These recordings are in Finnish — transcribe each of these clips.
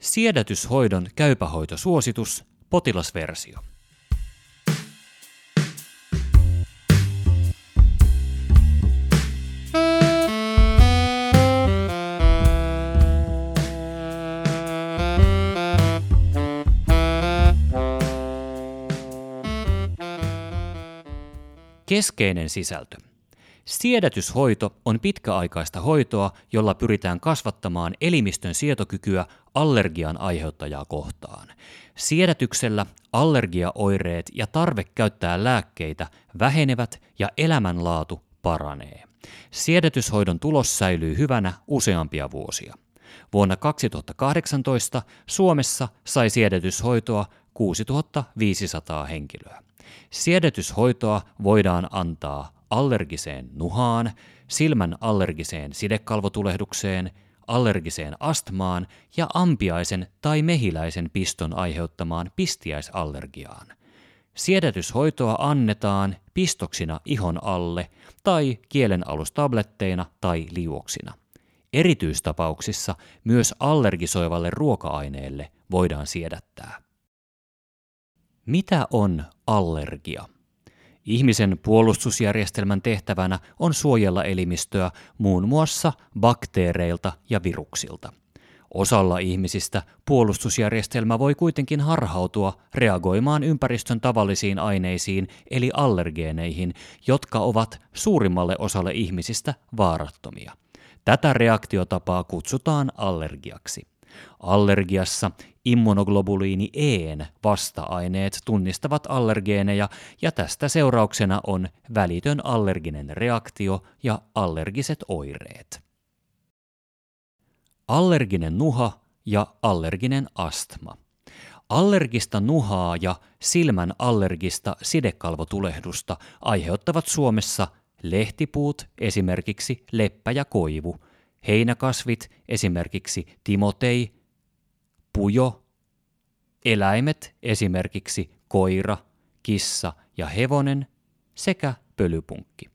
Siedätyshoidon käypähoitosuositus, potilasversio. Keskeinen sisältö. Siedätyshoito on pitkäaikaista hoitoa, jolla pyritään kasvattamaan elimistön sietokykyä allergian aiheuttajaa kohtaan. Siedätyksellä allergiaoireet ja tarve käyttää lääkkeitä vähenevät ja elämänlaatu paranee. Siedätyshoidon tulos säilyy hyvänä useampia vuosia. Vuonna 2018 Suomessa sai siedätyshoitoa 6500 henkilöä. Siedätyshoitoa voidaan antaa allergiseen nuhaan, silmän allergiseen sidekalvotulehdukseen, allergiseen astmaan ja ampiaisen tai mehiläisen piston aiheuttamaan pistiäisallergiaan. Siedätyshoitoa annetaan pistoksina ihon alle tai kielenalustabletteina tai liuoksina. Erityistapauksissa myös allergisoivalle ruoka-aineelle voidaan siedättää. Mitä on allergia? Ihmisen puolustusjärjestelmän tehtävänä on suojella elimistöä muun muassa bakteereilta ja viruksilta. Osalla ihmisistä puolustusjärjestelmä voi kuitenkin harhautua reagoimaan ympäristön tavallisiin aineisiin eli allergeeneihin, jotka ovat suurimmalle osalle ihmisistä vaarattomia. Tätä reaktiotapaa kutsutaan allergiaksi. Allergiassa immunoglobuliini E:n vasta-aineet tunnistavat allergeeneja ja tästä seurauksena on välitön allerginen reaktio ja allergiset oireet. Allerginen nuha ja allerginen astma. Allergista nuhaa ja silmän allergista sidekalvotulehdusta aiheuttavat Suomessa lehtipuut, esimerkiksi leppä ja koivu – heinäkasvit, esimerkiksi timotei, pujo, eläimet, esimerkiksi koira, kissa ja hevonen sekä pölypunkki.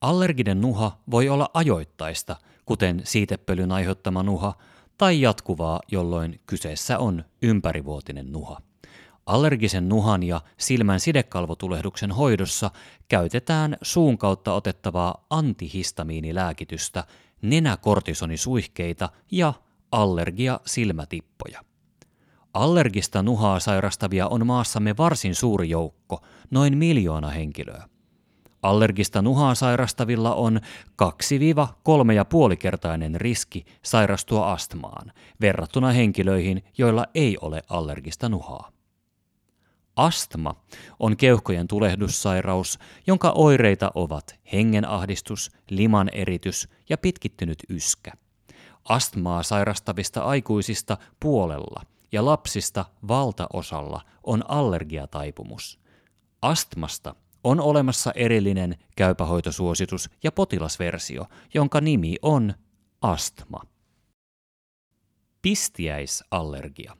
Allerginen nuha voi olla ajoittaista, kuten siitepölyn aiheuttama nuha, tai jatkuvaa, jolloin kyseessä on ympärivuotinen nuha. Allergisen nuhan ja silmän sidekalvotulehduksen hoidossa käytetään suun kautta otettavaa antihistamiinilääkitystä, nenäkortisonisuihkeita ja allergia-silmätippoja. Allergista nuhaa sairastavia on maassamme varsin suuri joukko, noin miljoona henkilöä. Allergista nuhaa sairastavilla on 2-3,5-kertainen riski sairastua astmaan verrattuna henkilöihin, joilla ei ole allergista nuhaa. Astma on keuhkojen tulehdussairaus, jonka oireita ovat hengenahdistus, liman eritys ja pitkittynyt yskä. Astmaa sairastavista aikuisista puolella ja lapsista valtaosalla on allergiataipumus. Astmasta on olemassa erillinen käypähoitosuositus ja potilasversio, jonka nimi on astma. Pistiäisallergia.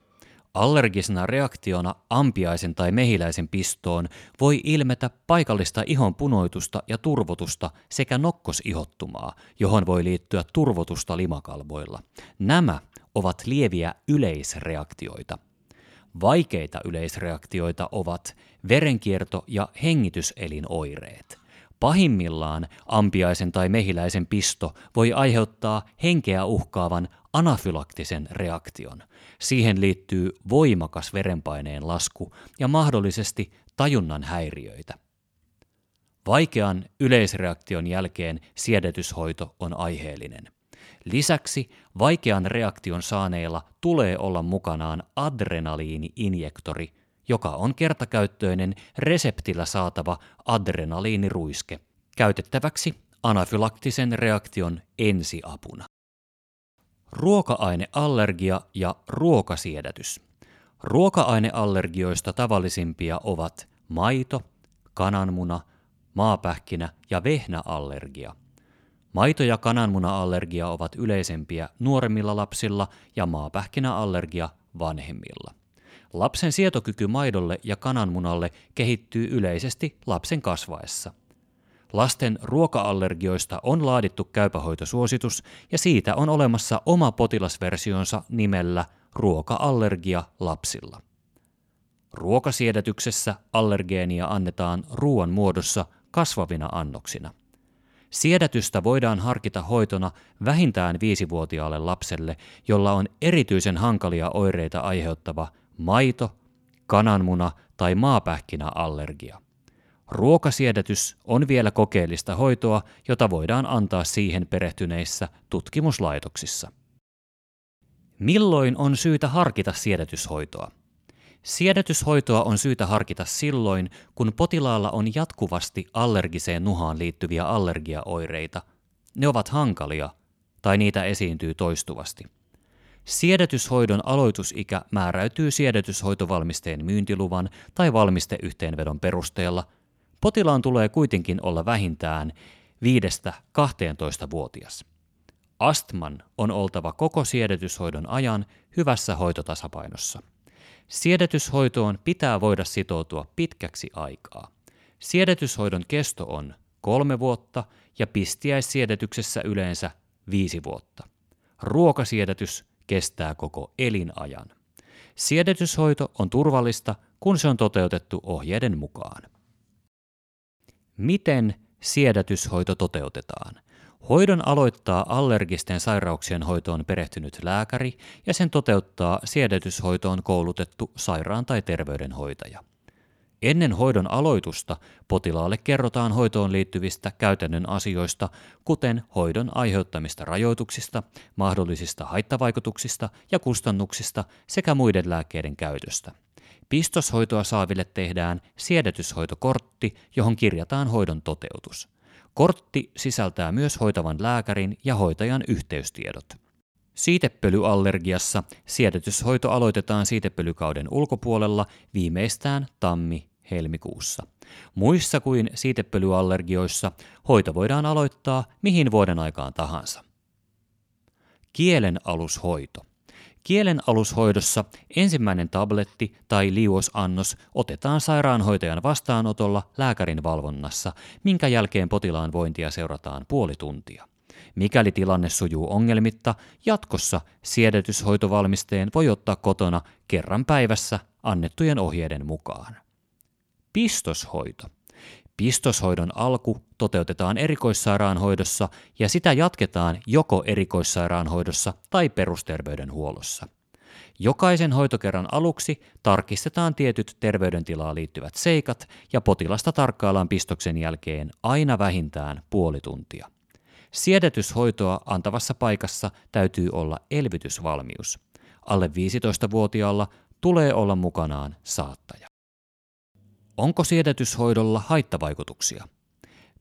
Allergisena reaktiona ampiaisen tai mehiläisen pistoon voi ilmetä paikallista ihon punoitusta ja turvotusta sekä nokkosihottumaa, johon voi liittyä turvotusta limakalvoilla. Nämä ovat lieviä yleisreaktioita. Vaikeita yleisreaktioita ovat verenkierto- ja hengityselinoireet. Pahimmillaan ampiaisen tai mehiläisen pisto voi aiheuttaa henkeä uhkaavan anafylaktisen reaktion. Siihen liittyy voimakas verenpaineen lasku ja mahdollisesti tajunnan häiriöitä. Vaikean yleisreaktion jälkeen siedätyshoito on aiheellinen. Lisäksi vaikean reaktion saaneilla tulee olla mukanaan adrenaliini-injektori, joka on kertakäyttöinen reseptillä saatava adrenaliiniruiske, käytettäväksi anafylaktisen reaktion ensiapuna. Ruoka-aineallergia ja ruokasiedätys. Ruoka-aineallergioista tavallisimpia ovat maito, kananmuna, maapähkinä ja vehnäallergia. Maito- ja kananmuna-allergia ovat yleisempiä nuoremmilla lapsilla ja maapähkinäallergia vanhemmilla. Lapsen sietokyky maidolle ja kananmunalle kehittyy yleisesti lapsen kasvaessa – Lasten ruoka-allergioista on laadittu käypähoitosuositus ja siitä on olemassa oma potilasversionsa nimellä ruoka-allergia lapsilla. Ruokasiedätyksessä allergeenia annetaan ruoan muodossa kasvavina annoksina. Siedätystä voidaan harkita hoitona vähintään viisivuotiaalle lapselle, jolla on erityisen hankalia oireita aiheuttava maito, kananmuna tai maapähkinäallergia. Ruokasiedätys on vielä kokeellista hoitoa, jota voidaan antaa siihen perehtyneissä tutkimuslaitoksissa. Milloin on syytä harkita siedätyshoitoa? Siedätyshoitoa on syytä harkita silloin, kun potilaalla on jatkuvasti allergiseen nuhaan liittyviä allergiaoireita. Ne ovat hankalia tai niitä esiintyy toistuvasti. Siedätyshoidon aloitusikä määräytyy siedätyshoitovalmisteen myyntiluvan tai valmisteyhteenvedon perusteella. Potilaan tulee kuitenkin olla vähintään 5-12-vuotias. Astman on oltava koko siedätyshoidon ajan hyvässä hoitotasapainossa. Siedätyshoitoon pitää voida sitoutua pitkäksi aikaa. Siedätyshoidon kesto on kolme vuotta ja pistiäissiedätyksessä yleensä viisi vuotta. Ruokasiedätys kestää koko elinajan. Siedätyshoito on turvallista, kun se on toteutettu ohjeiden mukaan. Miten siedätyshoito toteutetaan? Hoidon aloittaa allergisten sairauksien hoitoon perehtynyt lääkäri ja sen toteuttaa siedätyshoitoon koulutettu sairaan tai terveydenhoitaja. Ennen hoidon aloitusta potilaalle kerrotaan hoitoon liittyvistä käytännön asioista, kuten hoidon aiheuttamista rajoituksista, mahdollisista haittavaikutuksista ja kustannuksista sekä muiden lääkkeiden käytöstä. Pistoshoitoa saaville tehdään siedätyshoitokortti, johon kirjataan hoidon toteutus. Kortti sisältää myös hoitavan lääkärin ja hoitajan yhteystiedot. Siitepölyallergiassa siedätyshoito aloitetaan siitepölykauden ulkopuolella viimeistään tammi-helmikuussa. Muissa kuin siitepölyallergioissa hoito voidaan aloittaa mihin vuoden aikaan tahansa. Kielen alushoito. Kielen alushoidossa ensimmäinen tabletti tai liuosannos otetaan sairaanhoitajan vastaanotolla lääkärin valvonnassa, minkä jälkeen potilaan vointia seurataan puoli tuntia. Mikäli tilanne sujuu ongelmitta, jatkossa siedätyshoitovalmisteen voi ottaa kotona kerran päivässä annettujen ohjeiden mukaan. Pistoshoito. Pistoshoidon alku toteutetaan erikoissairaanhoidossa ja sitä jatketaan joko erikoissairaanhoidossa tai perusterveydenhuollossa. Jokaisen hoitokerran aluksi tarkistetaan tietyt terveydentilaan liittyvät seikat ja potilasta tarkkaillaan pistoksen jälkeen aina vähintään puoli tuntia. Siedätyshoitoa antavassa paikassa täytyy olla elvytysvalmius. Alle 15-vuotiaalla tulee olla mukanaan saattaja. Onko siedätyshoidolla haittavaikutuksia?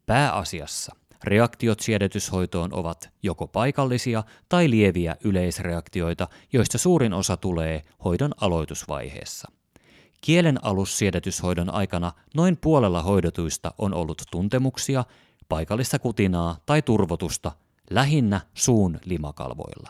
Pääasiassa reaktiot siedätyshoitoon ovat joko paikallisia tai lieviä yleisreaktioita, joista suurin osa tulee hoidon aloitusvaiheessa. Kielen alussiedätyshoidon aikana noin puolella hoidotuista on ollut tuntemuksia, paikallista kutinaa tai turvotusta, lähinnä suun limakalvoilla.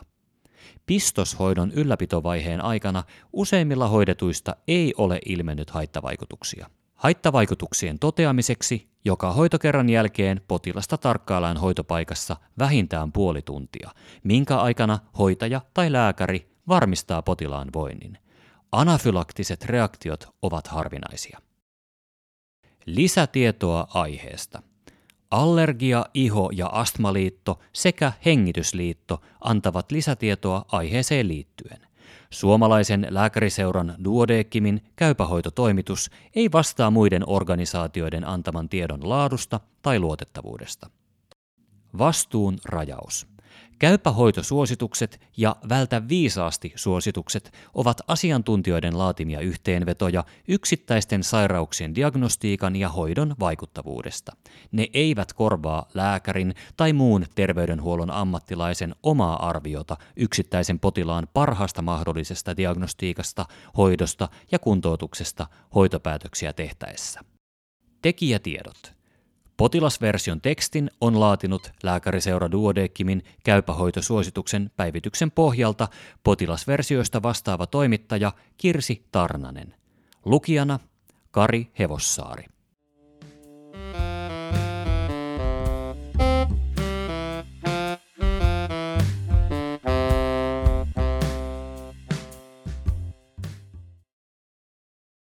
Pistoshoidon ylläpitovaiheen aikana useimmilla hoidetuista ei ole ilmennyt haittavaikutuksia. Haittavaikutuksien toteamiseksi joka hoitokerran jälkeen potilasta tarkkaillaan hoitopaikassa vähintään puoli tuntia, minkä aikana hoitaja tai lääkäri varmistaa potilaan voinnin. Anafylaktiset reaktiot ovat harvinaisia. Lisätietoa aiheesta. Allergia-, iho- ja astmaliitto sekä hengitysliitto antavat lisätietoa aiheeseen liittyen. Suomalaisen lääkäriseuran Duodeckimin käypähoitotoimitus ei vastaa muiden organisaatioiden antaman tiedon laadusta tai luotettavuudesta. Vastuun rajaus. Käypähoitosuositukset ja vältä viisaasti suositukset ovat asiantuntijoiden laatimia yhteenvetoja yksittäisten sairauksien diagnostiikan ja hoidon vaikuttavuudesta. Ne eivät korvaa lääkärin tai muun terveydenhuollon ammattilaisen omaa arviota yksittäisen potilaan parhaasta mahdollisesta diagnostiikasta, hoidosta ja kuntoutuksesta hoitopäätöksiä tehtäessä. Tekijätiedot. Potilasversion tekstin on laatinut lääkäriseura Duodeckimin käypähoitosuosituksen päivityksen pohjalta potilasversioista vastaava toimittaja Kirsi Tarnanen. Lukijana Kari Hevossaari.